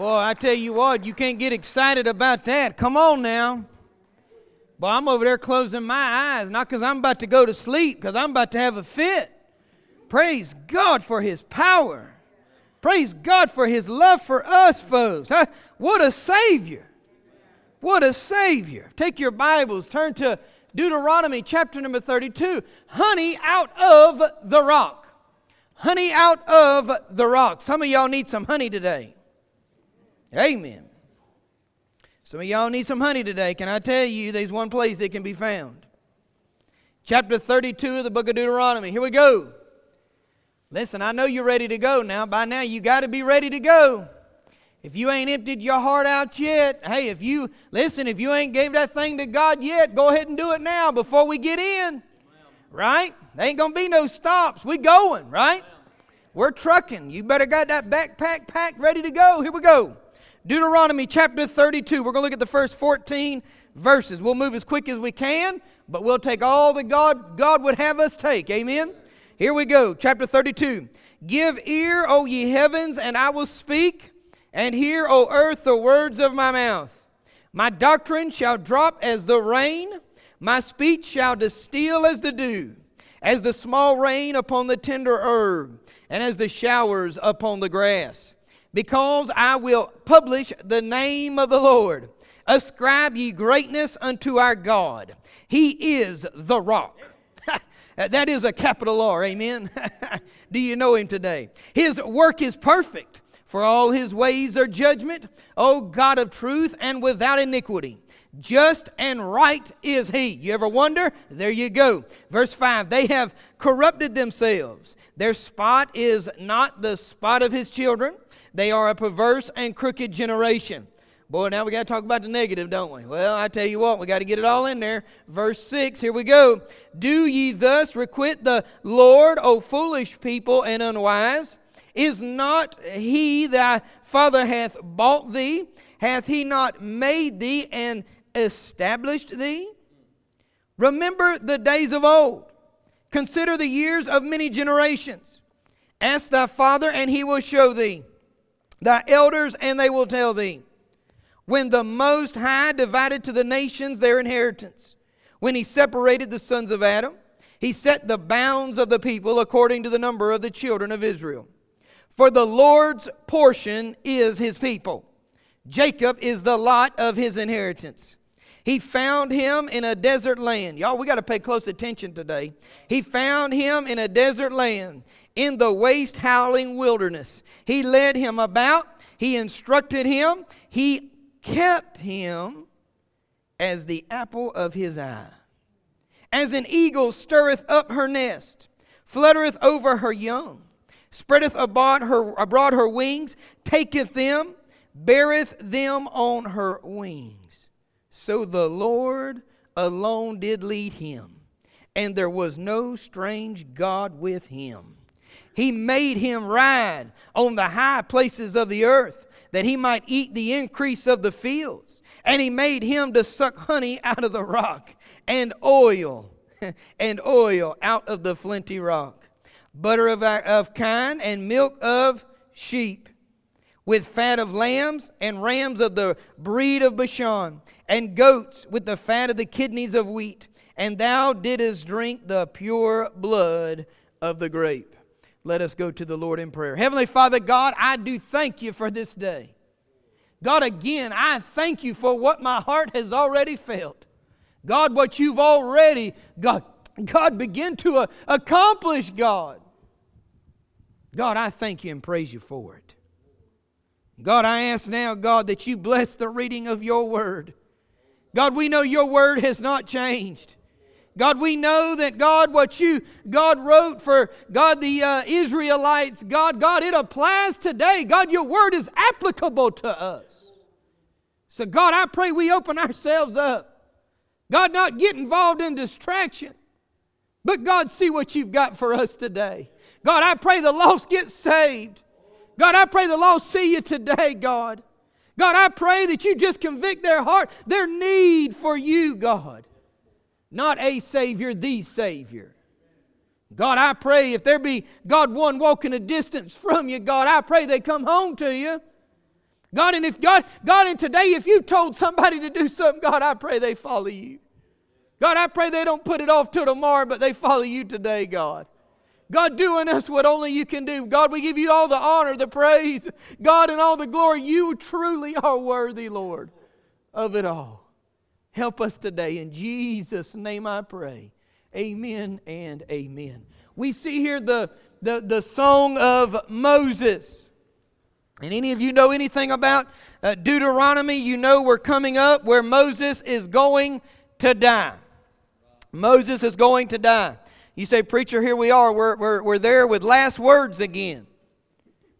Boy, I tell you what, you can't get excited about that. Come on now. Boy, I'm over there closing my eyes, not because I'm about to go to sleep, because I'm about to have a fit. Praise God for His power. Praise God for His love for us, folks. What a Savior. What a Savior. Take your Bibles, turn to Deuteronomy chapter number 32. Honey out of the rock. Honey out of the rock. Some of y'all need some honey today. Amen. Some of y'all need some honey today. Can I tell you, there's one place it can be found. Chapter 32 of the book of Deuteronomy. Here we go. Listen, I know you're ready to go now. By now, you got to be ready to go. If you ain't emptied your heart out yet, hey, if you, listen, if you ain't gave that thing to God yet, go ahead and do it now before we get in. Right? There ain't going to be no stops. We going, right? We're trucking. You better got that backpack packed, ready to go. Here we go. Deuteronomy chapter 32. We're going to look at the first 14 verses. We'll move as quick as we can, but we'll take all that God, God would have us take. Amen? Here we go. Chapter 32. Give ear, O ye heavens, and I will speak, and hear, O earth, the words of my mouth. My doctrine shall drop as the rain, my speech shall distill as the dew, as the small rain upon the tender herb, and as the showers upon the grass because I will publish the name of the Lord. Ascribe ye greatness unto our God. He is the rock. that is a capital R, amen. Do you know him today? His work is perfect, for all his ways are judgment. O God of truth and without iniquity. Just and right is he. You ever wonder? There you go. Verse 5 They have corrupted themselves. Their spot is not the spot of his children. They are a perverse and crooked generation. Boy, now we got to talk about the negative, don't we? Well, I tell you what, we got to get it all in there. Verse 6, here we go. Do ye thus requite the Lord, O foolish people and unwise? Is not he thy father hath bought thee? Hath he not made thee and established thee? Remember the days of old. Consider the years of many generations. Ask thy father, and he will show thee thy elders, and they will tell thee. When the Most High divided to the nations their inheritance, when he separated the sons of Adam, he set the bounds of the people according to the number of the children of Israel. For the Lord's portion is his people. Jacob is the lot of his inheritance. He found him in a desert land. Y'all, we got to pay close attention today. He found him in a desert land in the waste howling wilderness. He led him about, he instructed him, he kept him as the apple of his eye. As an eagle stirreth up her nest, fluttereth over her young, spreadeth abroad her, abroad her wings, taketh them, beareth them on her wings. So the Lord alone did lead him, and there was no strange God with him. He made him ride on the high places of the earth, that he might eat the increase of the fields. And he made him to suck honey out of the rock, and oil, and oil out of the flinty rock, butter of, of kine, and milk of sheep, with fat of lambs and rams of the breed of Bashan, and goats with the fat of the kidneys of wheat. And thou didst drink the pure blood of the grape. Let us go to the Lord in prayer. Heavenly Father, God, I do thank you for this day. God, again, I thank you for what my heart has already felt. God, what you've already, God, God, begin to uh, accomplish, God. God, I thank you and praise you for it. God, I ask now, God, that you bless the reading of your word. God, we know your word has not changed. God, we know that God, what you, God wrote for God, the uh, Israelites, God, God, it applies today. God, your word is applicable to us. So, God, I pray we open ourselves up. God, not get involved in distraction, but God, see what you've got for us today. God, I pray the lost get saved. God, I pray the lost see you today, God. God, I pray that you just convict their heart, their need for you, God. Not a Savior, the Savior. God, I pray if there be, God, one walking a distance from you, God, I pray they come home to you. God, and if God, God, and today, if you told somebody to do something, God, I pray they follow you. God, I pray they don't put it off till tomorrow, but they follow you today, God. God, doing us what only you can do. God, we give you all the honor, the praise, God, and all the glory. You truly are worthy, Lord, of it all. Help us today. In Jesus' name I pray. Amen and amen. We see here the, the, the song of Moses. And any of you know anything about uh, Deuteronomy, you know we're coming up where Moses is going to die. Moses is going to die. You say, Preacher, here we are. We're, we're, we're there with last words again.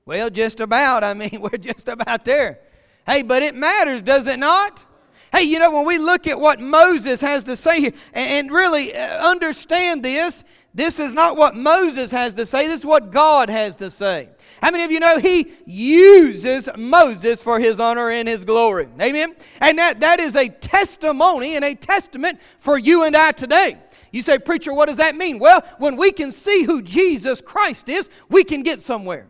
Well, just about. I mean, we're just about there. Hey, but it matters, does it not? Hey, you know, when we look at what Moses has to say here, and, really uh, understand this, this is not what Moses has to say, this is what God has to say. How many of you know he uses Moses for his honor and his glory? Amen? And that, that is a testimony and a testament for you and I today. You say, Preacher, what does that mean? Well, when we can see who Jesus Christ is, we can get somewhere.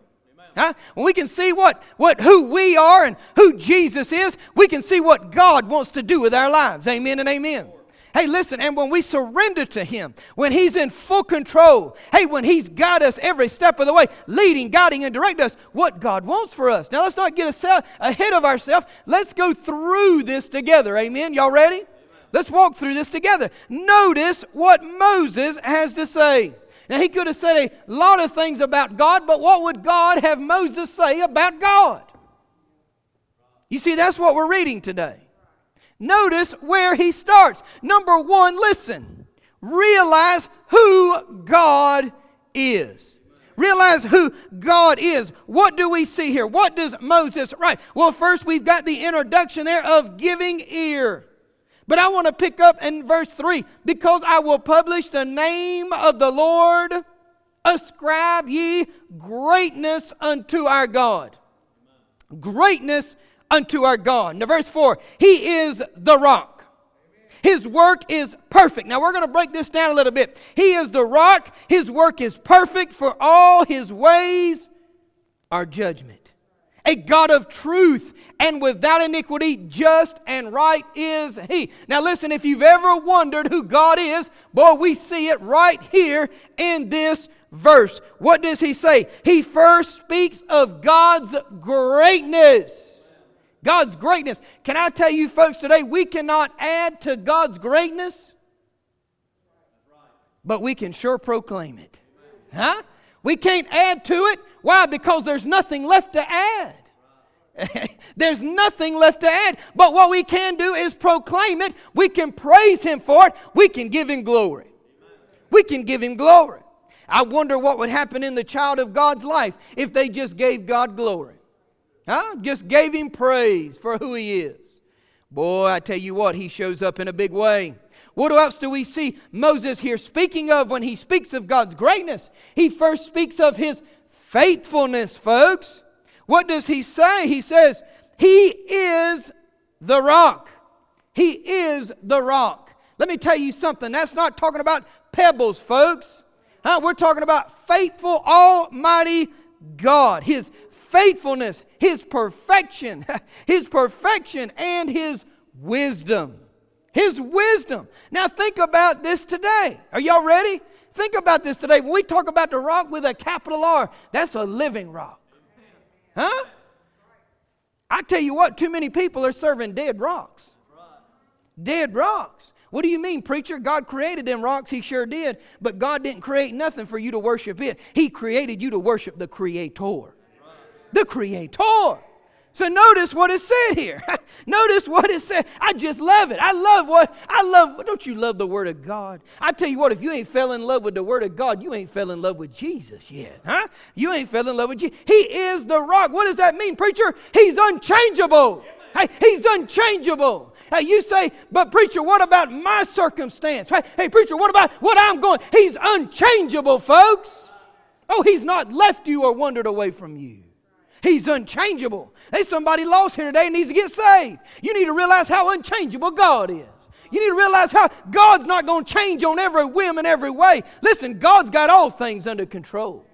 Huh? When we can see what, what who we are and who Jesus is, we can see what God wants to do with our lives. Amen and amen. Hey, listen, and when we surrender to Him, when He's in full control, hey, when He's got us every step of the way, leading, guiding, and direct us, what God wants for us. Now, let's not get ahead of ourselves. Let's go through this together. Amen. Y'all ready? Let's walk through this together. Notice what Moses has to say. Now, he could have said a lot of things about God, but what would God have Moses say about God? You see, that's what we're reading today. Notice where he starts. Number one, listen. Realize who God is. Realize who God is. What do we see here? What does Moses write? Well, first we've got the introduction there of giving ear. But I want to pick up in verse 3 because I will publish the name of the Lord, ascribe ye greatness unto our God. Greatness unto our God. Now, verse 4 He is the rock. His work is perfect. Now, we're going to break this down a little bit. He is the rock. His work is perfect, for all his ways are judgment. A God of truth and without iniquity, just and right is He. Now, listen, if you've ever wondered who God is, boy, we see it right here in this verse. What does He say? He first speaks of God's greatness. God's greatness. Can I tell you, folks, today we cannot add to God's greatness, but we can sure proclaim it. Huh? We can't add to it. Why? Because there's nothing left to add. There's nothing left to add. But what we can do is proclaim it. We can praise Him for it. We can give Him glory. We can give Him glory. I wonder what would happen in the child of God's life if they just gave God glory. Huh? Just gave him praise for who he is. Boy, I tell you what, he shows up in a big way. What else do we see Moses here speaking of when he speaks of God's greatness? He first speaks of his faithfulness, folks. What does he say? He says, He is the rock. He is the rock. Let me tell you something. That's not talking about pebbles, folks. Huh? We're talking about faithful, almighty God. His faithfulness, His perfection, His perfection, and His wisdom. His wisdom. Now, think about this today. Are y'all ready? Think about this today. When we talk about the rock with a capital R, that's a living rock. Huh? I tell you what, too many people are serving dead rocks. Dead rocks. What do you mean, preacher? God created them rocks, He sure did, but God didn't create nothing for you to worship it. He created you to worship the Creator the Creator. So notice what is said here. notice what is said. I just love it. I love what I love. Don't you love the Word of God? I tell you what, if you ain't fell in love with the Word of God, you ain't fell in love with Jesus yet, huh? You ain't fell in love with Jesus. He is the rock. What does that mean, preacher? He's unchangeable. Hey, he's unchangeable. Hey, you say, but preacher, what about my circumstance? Hey, hey, preacher, what about what I'm going? He's unchangeable, folks. Oh, he's not left you or wandered away from you. He's unchangeable. There's somebody lost here today and needs to get saved. You need to realize how unchangeable God is. You need to realize how God's not going to change on every whim and every way. Listen, God's got all things under control.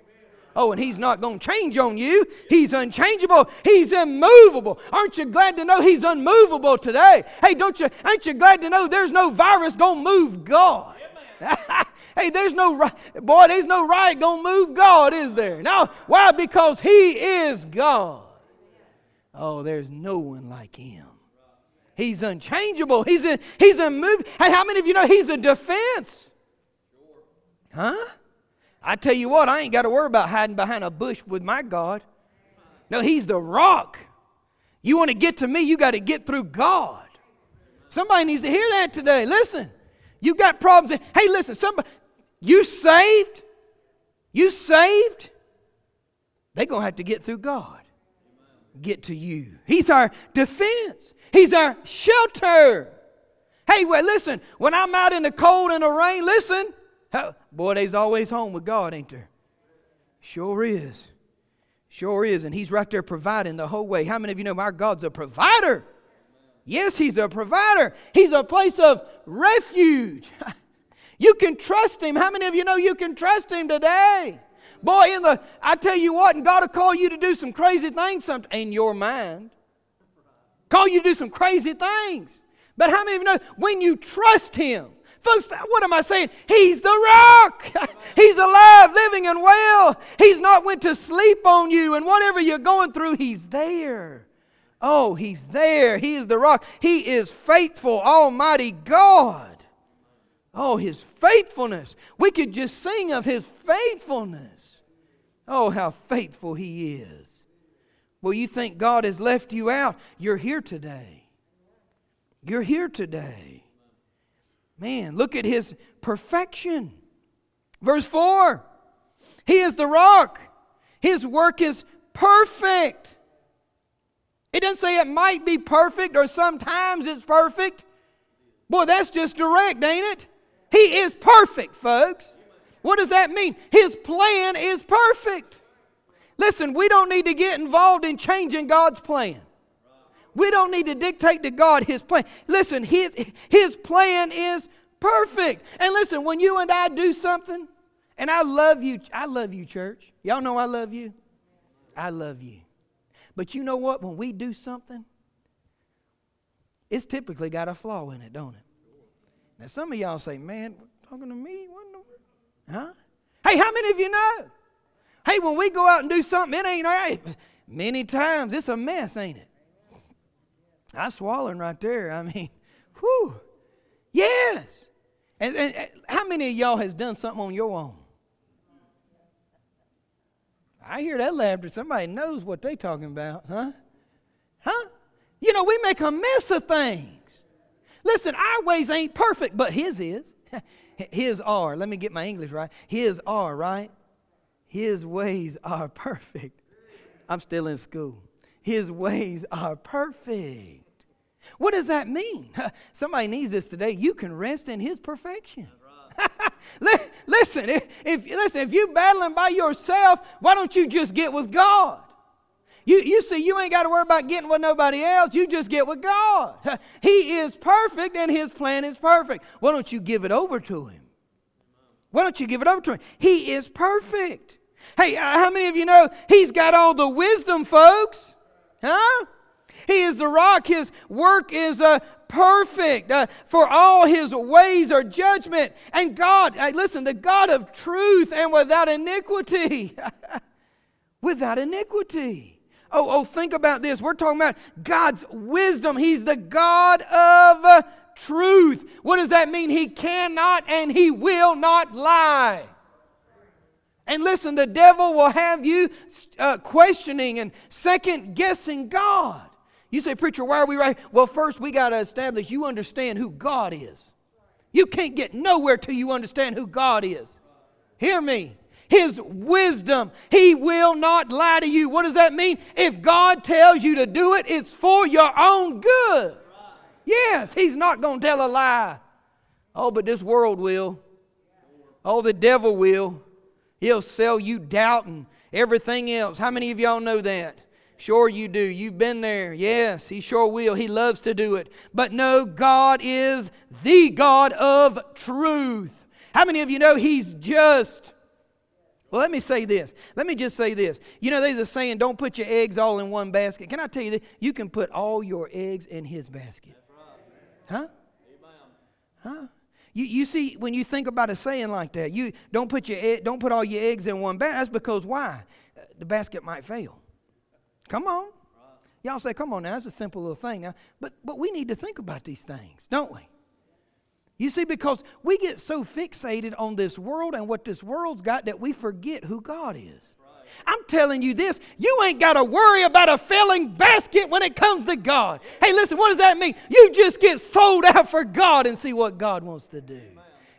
Oh, and He's not going to change on you. He's unchangeable. He's immovable. Aren't you glad to know He's unmovable today? Hey, don't you? Aren't you glad to know there's no virus going to move God? hey, there's no boy, there's no right gonna move God, is there? Now, why? Because He is God. Oh, there's no one like Him. He's unchangeable. He's a, he's a move. Hey, how many of you know He's a defense? Huh? I tell you what, I ain't got to worry about hiding behind a bush with my God. No, He's the rock. You want to get to me, you got to get through God. Somebody needs to hear that today. Listen, you got problems. Hey, listen, somebody, you saved? You saved? They're going to have to get through God. Get to you. He's our defense. He's our shelter. Hey, well, listen, when I'm out in the cold and the rain, listen. Boy, they's always home with God, ain't there? Sure is. Sure is. And He's right there providing the whole way. How many of you know our God's a provider? Yes, He's a provider. He's a place of refuge. you can trust Him. How many of you know you can trust Him today? Boy, in the I tell you what, and God will call you to do some crazy things in your mind. Call you to do some crazy things. But how many of you know when you trust Him? Folks, what am I saying? He's the rock. He's alive, living, and well. He's not went to sleep on you, and whatever you're going through, He's there. Oh, He's there. He is the rock. He is faithful, Almighty God. Oh, His faithfulness. We could just sing of His faithfulness. Oh, how faithful He is. Well, you think God has left you out? You're here today. You're here today. Man, look at His perfection. Verse 4 He is the rock, His work is perfect. It doesn't say it might be perfect or sometimes it's perfect. Boy, that's just direct, ain't it? He is perfect, folks. What does that mean? His plan is perfect. Listen, we don't need to get involved in changing God's plan. We don't need to dictate to God His plan. Listen, His, his plan is perfect. And listen, when you and I do something, and I love you, I love you, church. Y'all know I love you? I love you. But you know what? When we do something, it's typically got a flaw in it, don't it? Now, some of y'all say, man, talking to me? What the, huh? Hey, how many of you know? Hey, when we go out and do something, it ain't right. Many times it's a mess, ain't it? I'm swallowing right there. I mean, whew. Yes. And, and, and how many of y'all has done something on your own? I hear that laughter. Somebody knows what they're talking about, huh? Huh? You know, we make a mess of things. Listen, our ways ain't perfect, but his is. his are. Let me get my English right. His are, right? His ways are perfect. I'm still in school. His ways are perfect. What does that mean? Somebody needs this today. You can rest in his perfection. listen, if, if, listen, if you're battling by yourself, why don't you just get with God? You, you see, you ain't got to worry about getting with nobody else. You just get with God. He is perfect and His plan is perfect. Why don't you give it over to Him? Why don't you give it over to Him? He is perfect. Hey, uh, how many of you know He's got all the wisdom, folks? Huh? He is the rock. His work is uh, perfect, uh, for all his ways are judgment. And God, uh, listen, the God of truth and without iniquity. without iniquity. Oh, oh, think about this. We're talking about God's wisdom. He's the God of uh, truth. What does that mean? He cannot and he will not lie. And listen, the devil will have you uh, questioning and second guessing God. You say, Preacher, why are we right? Well, first we got to establish you understand who God is. You can't get nowhere till you understand who God is. Hear me. His wisdom. He will not lie to you. What does that mean? If God tells you to do it, it's for your own good. Yes, He's not going to tell a lie. Oh, but this world will. Oh, the devil will. He'll sell you doubt and everything else. How many of y'all know that? Sure, you do. You've been there. Yes, He sure will. He loves to do it. But no, God is the God of truth. How many of you know He's just? Well, let me say this. Let me just say this. You know, there's a saying, don't put your eggs all in one basket. Can I tell you that? You can put all your eggs in his basket. Huh? Huh? You, you see, when you think about a saying like that, you don't put your egg, don't put all your eggs in one basket. That's because why? Uh, the basket might fail. Come on. Y'all say, come on now, that's a simple little thing now. But but we need to think about these things, don't we? You see, because we get so fixated on this world and what this world's got that we forget who God is. I'm telling you this, you ain't got to worry about a failing basket when it comes to God. Hey, listen, what does that mean? You just get sold out for God and see what God wants to do.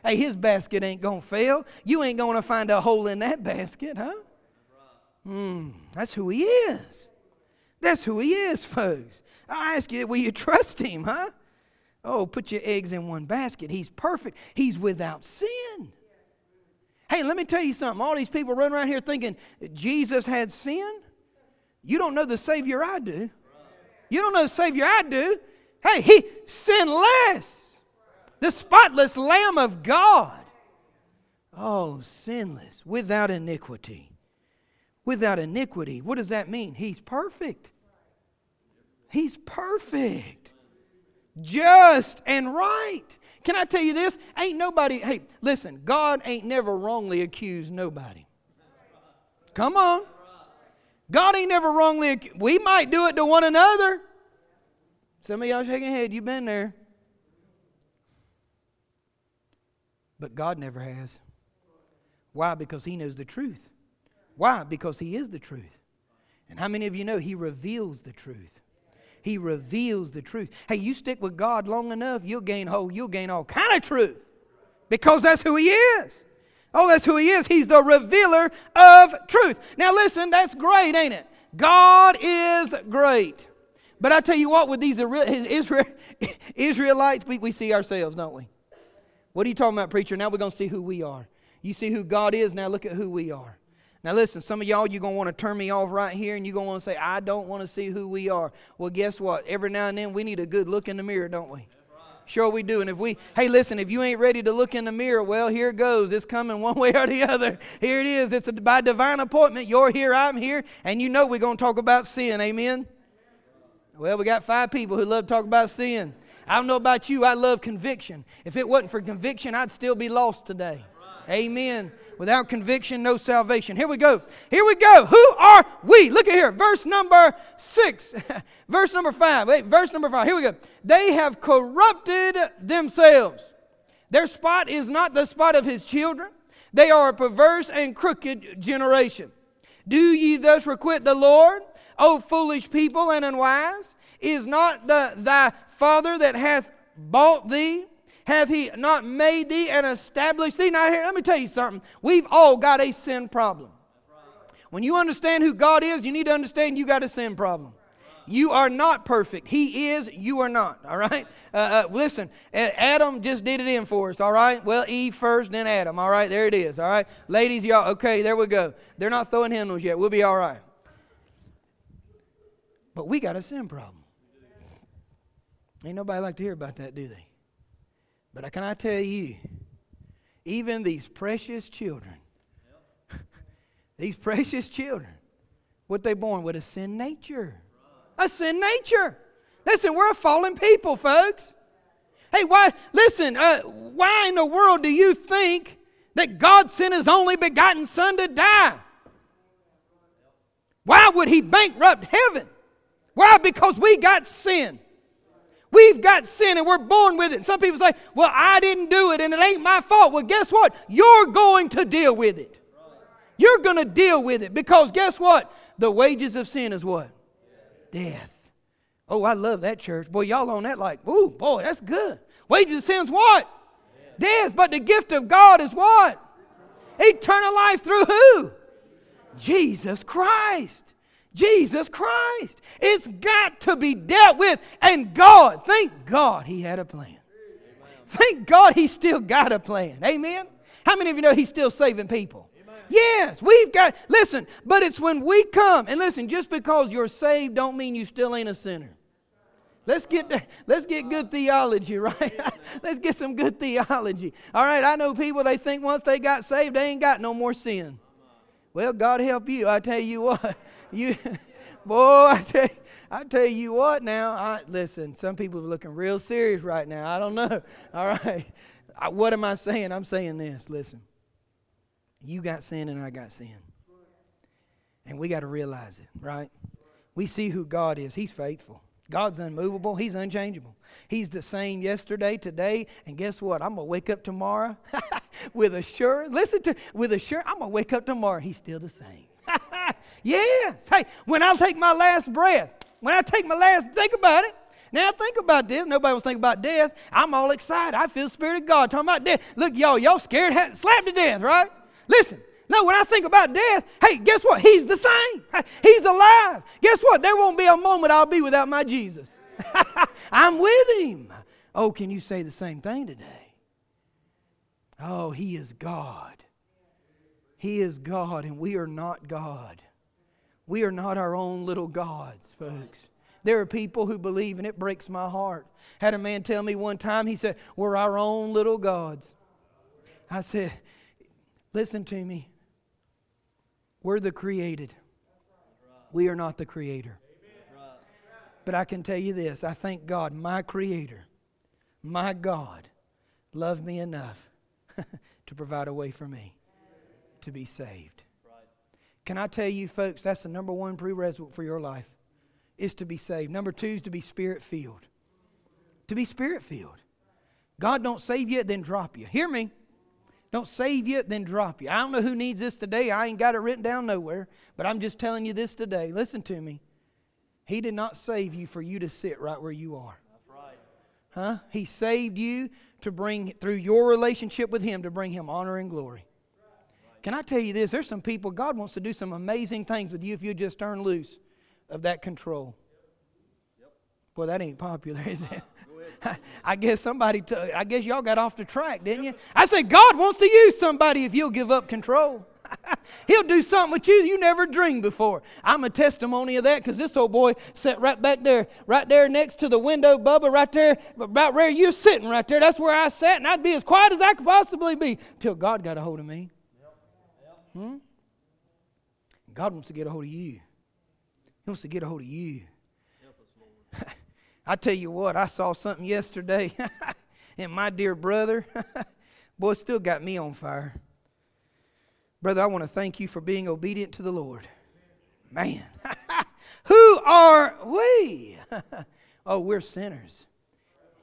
Hey, his basket ain't going to fail. You ain't going to find a hole in that basket, huh? Hmm, that's who he is. That's who he is, folks. I ask you, will you trust him, huh? Oh, put your eggs in one basket. He's perfect. He's without sin. Hey, let me tell you something. All these people running around here thinking Jesus had sin. You don't know the Savior I do. You don't know the Savior I do. Hey, he sinless. The spotless Lamb of God. Oh, sinless, without iniquity. Without iniquity. What does that mean? He's perfect. He's perfect just and right. Can I tell you this? Ain't nobody, hey, listen, God ain't never wrongly accused nobody. Come on. God ain't never wrongly accused. We might do it to one another. Some of y'all shaking head, you've been there. But God never has. Why? Because He knows the truth. Why? Because He is the truth. And how many of you know He reveals the truth? He reveals the truth. Hey, you stick with God long enough, you'll gain hold, you'll gain all kind of truth. Because that's who He is. Oh, that's who He is. He's the revealer of truth. Now listen, that's great, ain't it? God is great. But I tell you what, with these Israel, Israelites, we, we see ourselves, don't we? What are you talking about, preacher? Now we're going to see who we are. You see who God is, now look at who we are. Now, listen, some of y'all, you're going to want to turn me off right here and you're going to want to say, I don't want to see who we are. Well, guess what? Every now and then we need a good look in the mirror, don't we? Sure, we do. And if we, hey, listen, if you ain't ready to look in the mirror, well, here it goes. It's coming one way or the other. Here it is. It's a, by divine appointment. You're here, I'm here, and you know we're going to talk about sin. Amen? Well, we got five people who love to talk about sin. I don't know about you, I love conviction. If it wasn't for conviction, I'd still be lost today. Amen. Without conviction, no salvation. Here we go. Here we go. Who are we? Look at here. Verse number six. verse number five. Wait, verse number five. Here we go. They have corrupted themselves. Their spot is not the spot of his children. They are a perverse and crooked generation. Do ye thus requite the Lord, O foolish people and unwise? Is not the thy father that hath bought thee? Hath he not made thee and established thee? Now, here, let me tell you something. We've all got a sin problem. When you understand who God is, you need to understand you got a sin problem. You are not perfect. He is, you are not. All right? Uh, uh, listen, Adam just did it in for us. All right? Well, Eve first, then Adam. All right? There it is. All right? Ladies, y'all, okay, there we go. They're not throwing hymnals yet. We'll be all right. But we got a sin problem. Ain't nobody like to hear about that, do they? But can I tell you, even these precious children, these precious children, what they born with a sin nature. A sin nature. Listen, we're a fallen people, folks. Hey, why? Listen, uh, why in the world do you think that God sent His only begotten Son to die? Why would He bankrupt heaven? Why? Because we got sin. We've got sin and we're born with it. Some people say, well, I didn't do it and it ain't my fault. Well, guess what? You're going to deal with it. You're going to deal with it because guess what? The wages of sin is what? Death. Oh, I love that church. Boy, y'all on that like, ooh, boy, that's good. Wages of sin is what? Death. But the gift of God is what? Eternal life through who? Jesus Christ. Jesus Christ. It's got to be dealt with. And God, thank God he had a plan. Thank God he still got a plan. Amen. How many of you know he's still saving people? Yes, we've got, listen, but it's when we come, and listen, just because you're saved don't mean you still ain't a sinner. Let's get, let's get good theology, right? let's get some good theology. All right, I know people, they think once they got saved, they ain't got no more sin. Well, God help you. I tell you what, you, boy, I tell, I tell you what. Now, I listen. Some people are looking real serious right now. I don't know. All right, I, what am I saying? I'm saying this. Listen, you got sin and I got sin, and we got to realize it. Right? We see who God is. He's faithful. God's unmovable. He's unchangeable. He's the same yesterday, today, and guess what? I'm gonna wake up tomorrow with assurance. Listen to with assurance. I'm gonna wake up tomorrow. He's still the same. yes. Hey, when I take my last breath, when I take my last, think about it. Now think about this. Nobody wants to think about death. I'm all excited. I feel the Spirit of God talking about death. Look, y'all, y'all scared, slapped to death, right? Listen, no, when I think about death, hey, guess what? He's the same. He's alive. Guess what? There won't be a moment I'll be without my Jesus. I'm with him. Oh, can you say the same thing today? Oh, he is God. He is God, and we are not God. We are not our own little gods, folks. There are people who believe, and it breaks my heart. Had a man tell me one time, he said, We're our own little gods. I said, Listen to me. We're the created. We are not the creator. But I can tell you this I thank God, my creator, my God, loved me enough to provide a way for me to be saved. Can I tell you, folks, that's the number one prerequisite for your life is to be saved. Number two is to be spirit filled. To be spirit filled. God don't save you, then drop you. Hear me. Don't save you, then drop you. I don't know who needs this today. I ain't got it written down nowhere, but I'm just telling you this today. Listen to me. He did not save you for you to sit right where you are. Right. Huh? He saved you to bring, through your relationship with Him, to bring Him honor and glory. Can I tell you this? There's some people, God wants to do some amazing things with you if you just turn loose of that control. Boy, that ain't popular, is it? I guess somebody, t- I guess y'all got off the track, didn't you? I said, God wants to use somebody if you'll give up control. He'll do something with you you never dreamed before. I'm a testimony of that because this old boy sat right back there, right there next to the window, Bubba, right there, about where you're sitting right there. That's where I sat, and I'd be as quiet as I could possibly be till God got a hold of me. Hmm? God wants to get a hold of you. He wants to get a hold of you. I tell you what, I saw something yesterday, and my dear brother, boy, still got me on fire. Brother, I want to thank you for being obedient to the Lord. Man, who are we? oh, we're sinners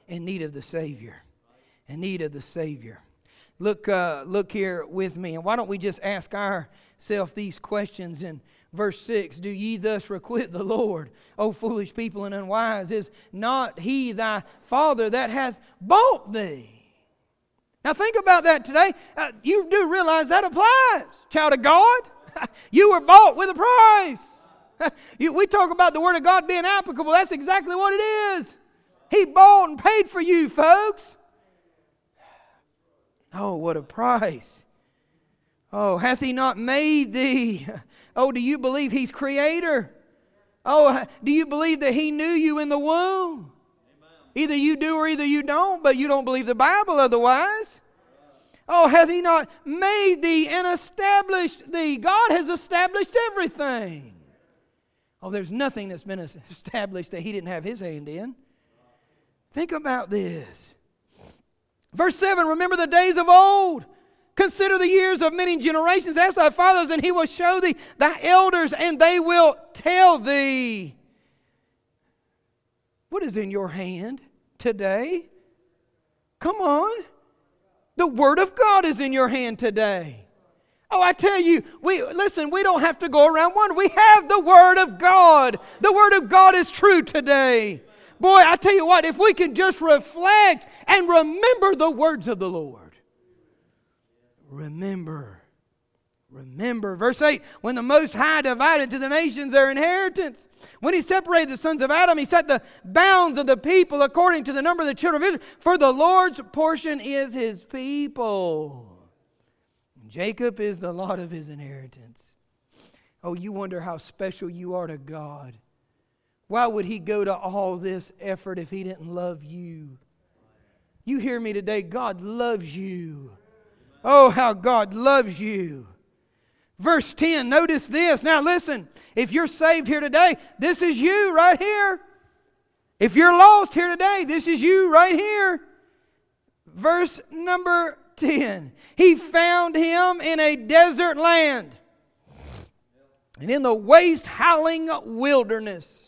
in need of the Savior. In need of the Savior. Look, uh, look here with me, and why don't we just ask ourselves these questions in Verse 6 Do ye thus requite the Lord, O foolish people and unwise? Is not he thy father that hath bought thee? Now think about that today. Uh, you do realize that applies, child of God. you were bought with a price. you, we talk about the Word of God being applicable. That's exactly what it is. He bought and paid for you, folks. Oh, what a price. Oh, hath he not made thee? Oh, do you believe He's creator? Oh, do you believe that He knew you in the womb? Either you do or either you don't, but you don't believe the Bible otherwise. Oh, hath He not made thee and established thee? God has established everything. Oh, there's nothing that's been established that He didn't have His hand in. Think about this. Verse 7 Remember the days of old Consider the years of many generations. Ask thy fathers, and he will show thee thy elders, and they will tell thee. What is in your hand today? Come on. The Word of God is in your hand today. Oh, I tell you, we listen, we don't have to go around one. We have the Word of God. The Word of God is true today. Boy, I tell you what, if we can just reflect and remember the words of the Lord remember. Remember. Verse 8 When the Most High divided to the nations their inheritance, when he separated the sons of Adam, he set the bounds of the people according to the number of the children of Israel. For the Lord's portion is his people. Jacob is the lot of his inheritance. Oh, you wonder how special you are to God. Why would he go to all this effort if he didn't love you? You hear me today. God loves you. Oh, how God loves you. Verse 10, notice this. Now listen, if you're saved here today, this is you right here. If you're lost here today, this is you right here. Verse number 10 He found him in a desert land and in the waste, howling wilderness.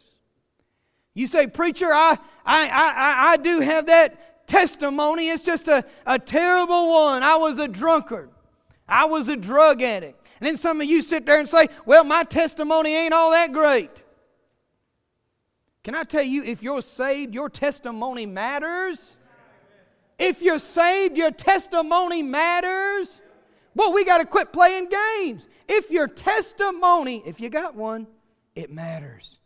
You say, Preacher, I, I, I, I do have that testimony. It's just a, a terrible one. I was a drunkard, I was a drug addict. And then some of you sit there and say, Well, my testimony ain't all that great. Can I tell you, if you're saved, your testimony matters? If you're saved, your testimony matters. Well, we got to quit playing games. If your testimony, if you got one, it matters.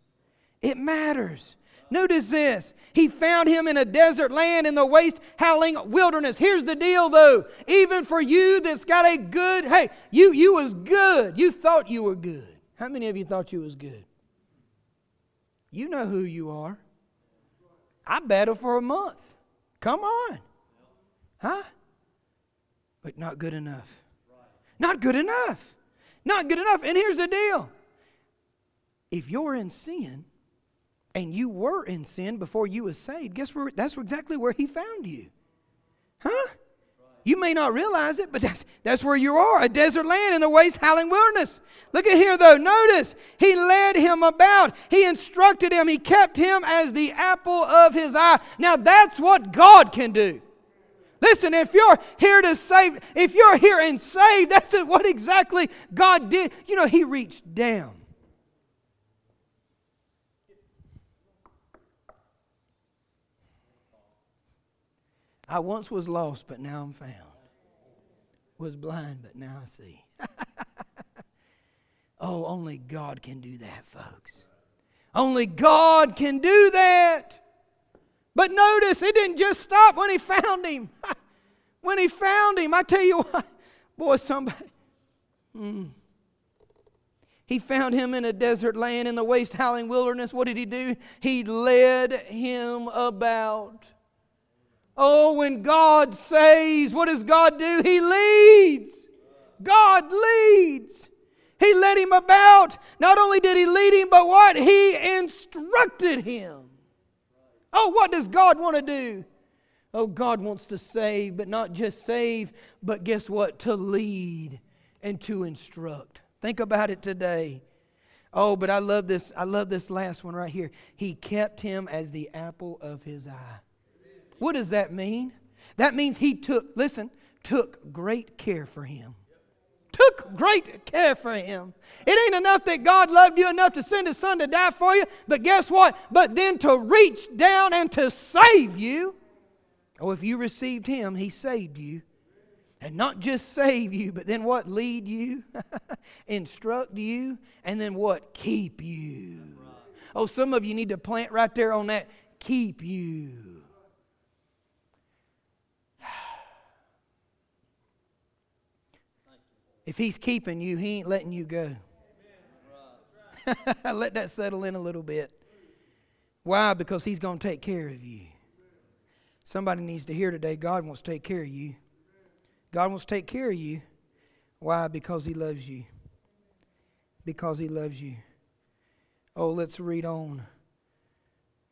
It matters. Notice this. He found him in a desert land in the waste, howling wilderness. Here's the deal though. Even for you that's got a good, hey, you you was good. You thought you were good. How many of you thought you was good? You know who you are. I battled for a month. Come on. Huh? But not good enough. Not good enough. Not good enough. And here's the deal if you're in sin, and you were in sin before you was saved, guess where? That's exactly where He found you. Huh? You may not realize it, but that's, that's where you are a desert land in the waste, howling wilderness. Look at here, though. Notice, he led him about. He instructed him. He kept him as the apple of his eye. Now, that's what God can do. Listen, if you're here to save, if you're here and saved, that's what exactly God did. You know, he reached down I once was lost, but now I'm found. Was blind, but now I see. oh, only God can do that, folks. Only God can do that. But notice, it didn't just stop when he found him. when he found him, I tell you what, boy, somebody. Mm. He found him in a desert land in the waste howling wilderness. What did he do? He led him about. Oh, when God saves, what does God do? He leads. God leads. He led him about. Not only did he lead him, but what? He instructed him. Oh, what does God want to do? Oh, God wants to save, but not just save, but guess what? To lead and to instruct. Think about it today. Oh, but I love this. I love this last one right here. He kept him as the apple of his eye. What does that mean? That means he took, listen, took great care for him. Took great care for him. It ain't enough that God loved you enough to send his son to die for you, but guess what? But then to reach down and to save you. Oh, if you received him, he saved you. And not just save you, but then what? Lead you, instruct you, and then what? Keep you. Oh, some of you need to plant right there on that. Keep you. If He's keeping you, He ain't letting you go. Let that settle in a little bit. Why? Because He's going to take care of you. Somebody needs to hear today God wants to take care of you. God wants to take care of you. Why? Because He loves you. Because He loves you. Oh, let's read on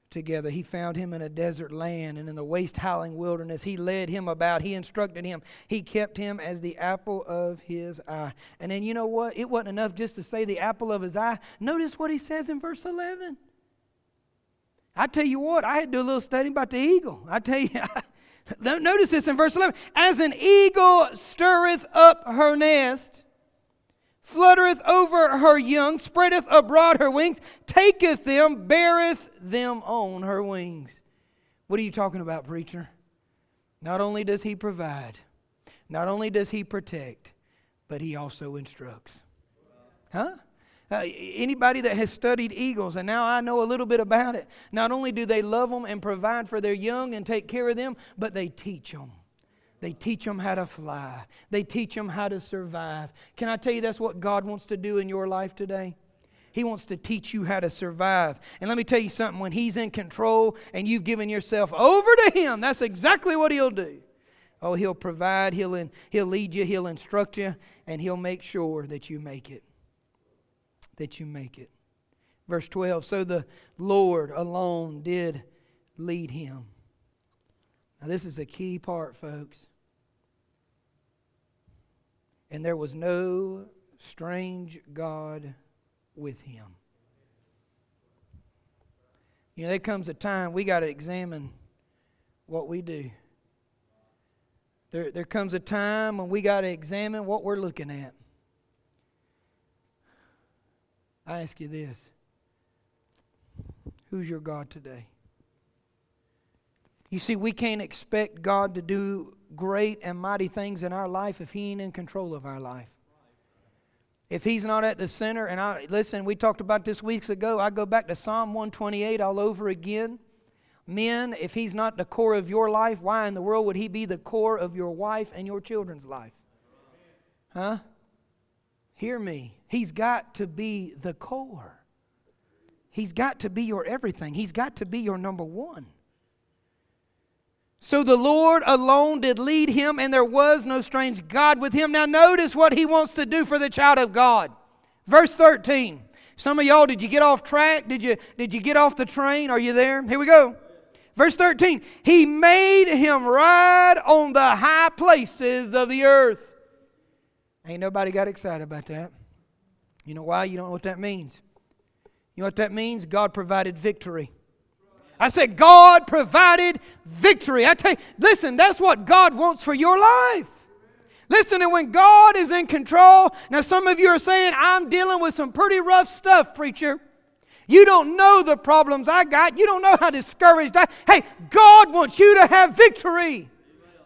together. He found him in a desert land and in the waste howling wilderness. He led him about. He instructed him. He kept him as the apple of his eye. And then you know what? It wasn't enough just to say the apple of his eye. Notice what he says in verse 11. I tell you what, I had to do a little study about the eagle. I tell you, notice this in verse 11. As an eagle stirreth up her nest fluttereth over her young, spreadeth abroad her wings, taketh them, beareth them on her wings. What are you talking about, preacher? Not only does he provide, not only does he protect, but he also instructs. Huh? Uh, anybody that has studied eagles, and now I know a little bit about it, not only do they love them and provide for their young and take care of them, but they teach them. They teach them how to fly. They teach them how to survive. Can I tell you that's what God wants to do in your life today? He wants to teach you how to survive. And let me tell you something when He's in control and you've given yourself over to Him, that's exactly what He'll do. Oh, He'll provide, He'll, in, he'll lead you, He'll instruct you, and He'll make sure that you make it. That you make it. Verse 12 So the Lord alone did lead him. Now, this is a key part, folks. And there was no strange God with him. You know, there comes a time we got to examine what we do. There, there comes a time when we got to examine what we're looking at. I ask you this Who's your God today? You see, we can't expect God to do great and mighty things in our life if He ain't in control of our life. If He's not at the center, and I listen, we talked about this weeks ago. I go back to Psalm 128 all over again. Men, if He's not the core of your life, why in the world would He be the core of your wife and your children's life? Huh? Hear me. He's got to be the core. He's got to be your everything. He's got to be your number one. So the Lord alone did lead him, and there was no strange God with him. Now, notice what he wants to do for the child of God. Verse 13. Some of y'all, did you get off track? Did you, did you get off the train? Are you there? Here we go. Verse 13. He made him ride on the high places of the earth. Ain't nobody got excited about that. You know why? You don't know what that means. You know what that means? God provided victory. I said, God provided victory. I tell you, listen, that's what God wants for your life. Listen, and when God is in control, now some of you are saying, I'm dealing with some pretty rough stuff, preacher. You don't know the problems I got. You don't know how discouraged I. Hey, God wants you to have victory.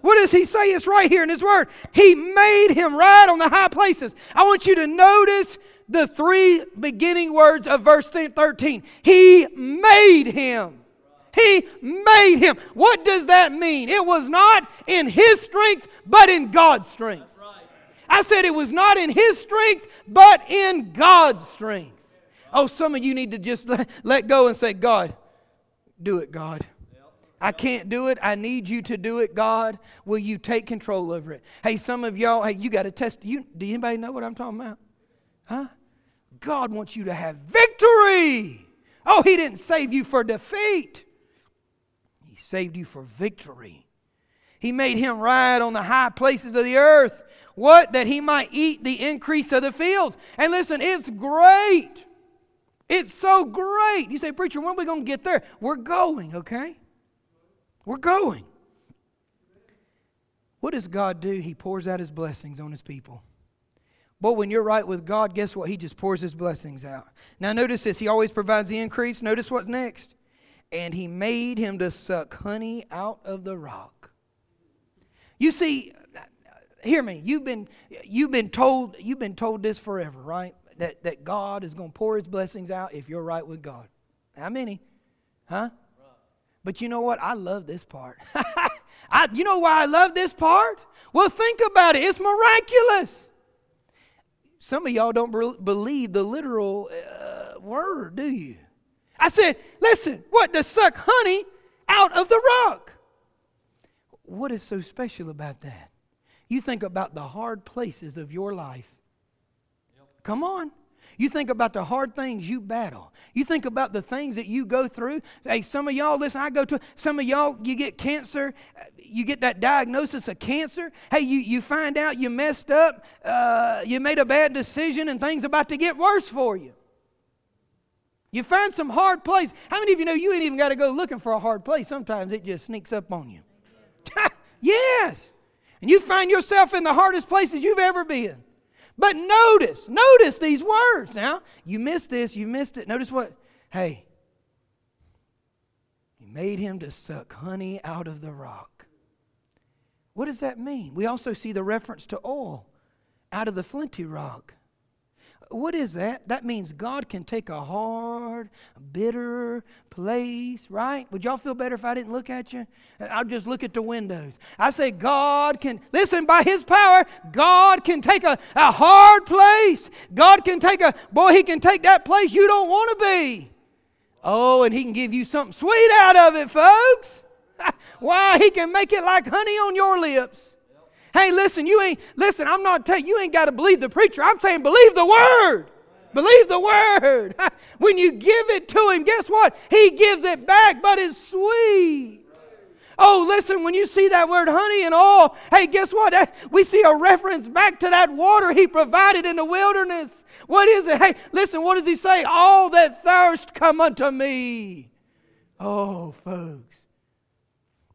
What does he say? It's right here in his word. He made him ride on the high places. I want you to notice the three beginning words of verse 13. He made him. He made him. What does that mean? It was not in his strength, but in God's strength. I said it was not in his strength, but in God's strength. Oh, some of you need to just let, let go and say, God, do it, God. I can't do it. I need you to do it, God. Will you take control over it? Hey, some of y'all, hey, you got to test. You, do anybody know what I'm talking about? Huh? God wants you to have victory. Oh, He didn't save you for defeat, saved you for victory. He made him ride on the high places of the earth. What? That he might eat the increase of the fields. And listen, it's great. It's so great. You say, Preacher, when are we going to get there? We're going, okay? We're going. What does God do? He pours out his blessings on his people. But when you're right with God, guess what? He just pours his blessings out. Now, notice this. He always provides the increase. Notice what's next. And he made him to suck honey out of the rock. You see, hear me. You've been, you've been told you've been told this forever, right? That, that God is going to pour his blessings out if you're right with God. How many? Huh? But you know what? I love this part. I, you know why I love this part? Well, think about it. It's miraculous. Some of y'all don't believe the literal uh, word, do you? I said, listen, what to suck honey out of the rock? What is so special about that? You think about the hard places of your life. Come on. You think about the hard things you battle. You think about the things that you go through. Hey, some of y'all, listen, I go to, some of y'all, you get cancer you get that diagnosis of cancer. Hey, you, you find out you messed up, uh, you made a bad decision, and things about to get worse for you. You find some hard place. How many of you know you ain't even got to go looking for a hard place? Sometimes it just sneaks up on you. yes. And you find yourself in the hardest places you've ever been. But notice, notice these words. Now, you missed this, you missed it. Notice what? Hey, he made him to suck honey out of the rock. What does that mean? We also see the reference to oil out of the flinty rock. What is that? That means God can take a hard, bitter place, right? Would y'all feel better if I didn't look at you? I'll just look at the windows. I say, God can, listen, by His power, God can take a, a hard place. God can take a, boy, He can take that place you don't want to be. Oh, and He can give you something sweet out of it, folks. Why? He can make it like honey on your lips. Hey, listen, you ain't, listen, I'm not telling you, ain't got to believe the preacher. I'm saying believe the word. Believe the word. when you give it to him, guess what? He gives it back, but it's sweet. Oh, listen, when you see that word honey and all, hey, guess what? We see a reference back to that water he provided in the wilderness. What is it? Hey, listen, what does he say? All that thirst come unto me. Oh, folks,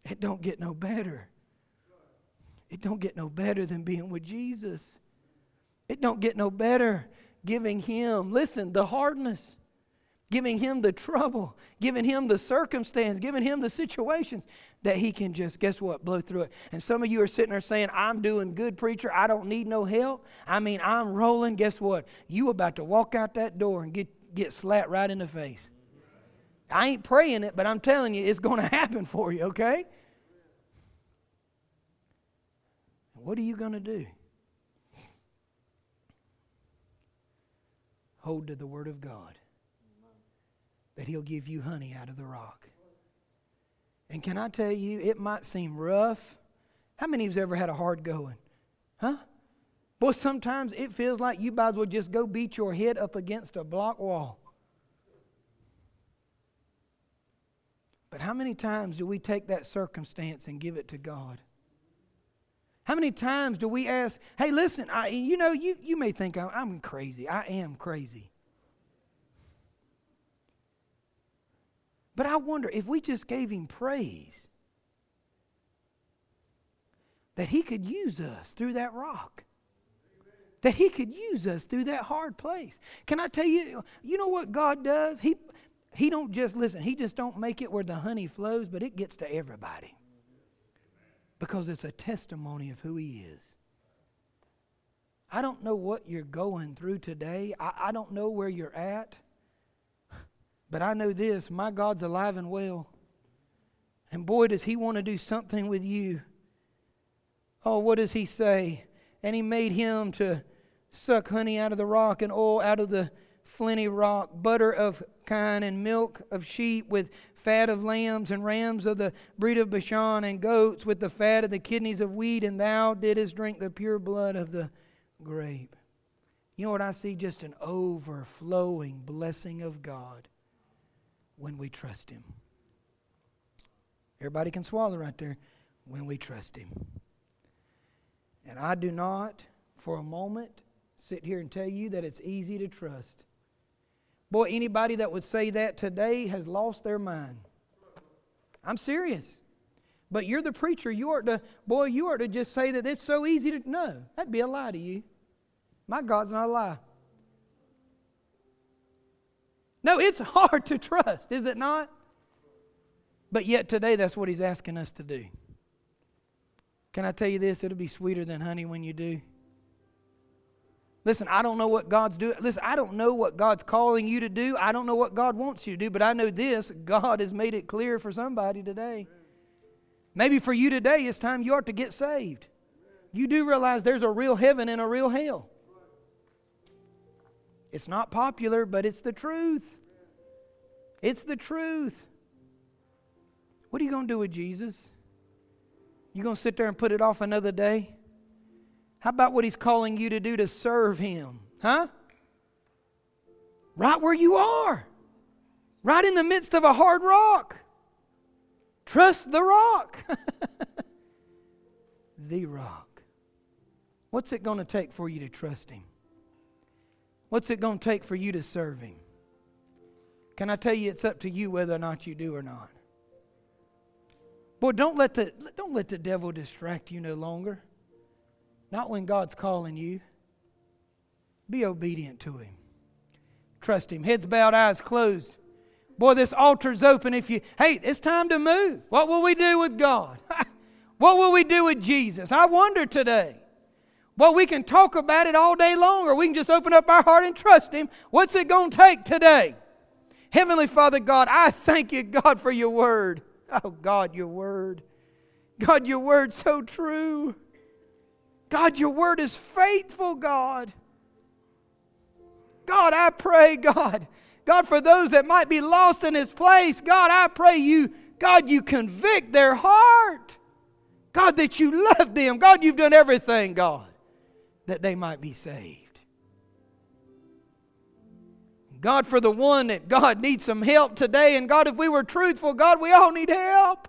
it don't get no better. It don't get no better than being with Jesus. It don't get no better giving him, listen, the hardness giving him the trouble, giving him the circumstance, giving him the situations that he can just, guess what, blow through it. And some of you are sitting there saying, I'm doing good, preacher. I don't need no help. I mean, I'm rolling. Guess what? You about to walk out that door and get, get slapped right in the face. I ain't praying it, but I'm telling you, it's going to happen for you, okay? What are you going to do? Hold to the Word of God that He'll give you honey out of the rock. And can I tell you, it might seem rough. How many of you ever had a hard going? Huh? Boy, sometimes it feels like you might as well just go beat your head up against a block wall. But how many times do we take that circumstance and give it to God? How many times do we ask, hey, listen, I, you know, you, you may think I'm, I'm crazy. I am crazy. But I wonder if we just gave him praise, that he could use us through that rock. That he could use us through that hard place. Can I tell you, you know what God does? He he don't just listen, he just don't make it where the honey flows, but it gets to everybody. Because it's a testimony of who he is. I don't know what you're going through today. I, I don't know where you're at. But I know this my God's alive and well. And boy, does He want to do something with you. Oh, what does He say? And He made him to suck honey out of the rock and oil out of the flinty rock, butter of kine and milk of sheep with fat of lambs and rams of the breed of Bashan and goats with the fat of the kidneys of wheat, and thou didst drink the pure blood of the grape. You know what I see? Just an overflowing blessing of God when we trust Him. Everybody can swallow right there. When we trust Him. And I do not, for a moment, sit here and tell you that it's easy to trust. Boy, anybody that would say that today has lost their mind. I'm serious. But you're the preacher. You ought to, boy, you ought to just say that it's so easy to. know. that'd be a lie to you. My God's not a lie. No, it's hard to trust, is it not? But yet today, that's what he's asking us to do. Can I tell you this? It'll be sweeter than honey when you do. Listen, I don't know what God's doing. Listen, I don't know what God's calling you to do. I don't know what God wants you to do, but I know this God has made it clear for somebody today. Maybe for you today, it's time you ought to get saved. You do realize there's a real heaven and a real hell. It's not popular, but it's the truth. It's the truth. What are you going to do with Jesus? You going to sit there and put it off another day? How about what he's calling you to do to serve him? Huh? Right where you are. Right in the midst of a hard rock. Trust the rock. the rock. What's it going to take for you to trust him? What's it going to take for you to serve Him? Can I tell you it's up to you whether or not you do or not? Boy, don't let the, don't let the devil distract you no longer. Not when God's calling you. Be obedient to Him. Trust Him. Heads bowed, eyes closed. Boy, this altar's open. If you, hey, it's time to move. What will we do with God? what will we do with Jesus? I wonder today. Well, we can talk about it all day long, or we can just open up our heart and trust Him. What's it going to take today? Heavenly Father God, I thank you, God, for your word. Oh, God, your word. God, your word's so true. God, your word is faithful, God. God, I pray, God. God, for those that might be lost in this place, God, I pray you, God, you convict their heart God, that you love them. God, you've done everything, God, that they might be saved. God, for the one that God needs some help today, and God, if we were truthful, God, we all need help.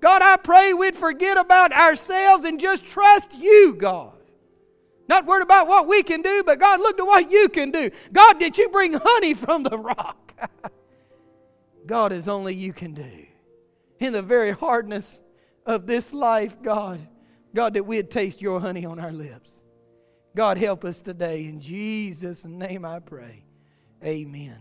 God, I pray we'd forget about ourselves and just trust you, God. Not worried about what we can do, but God, look to what you can do. God, did you bring honey from the rock? God, is only you can do. In the very hardness of this life, God, God, that we'd taste your honey on our lips. God, help us today. In Jesus' name I pray. Amen.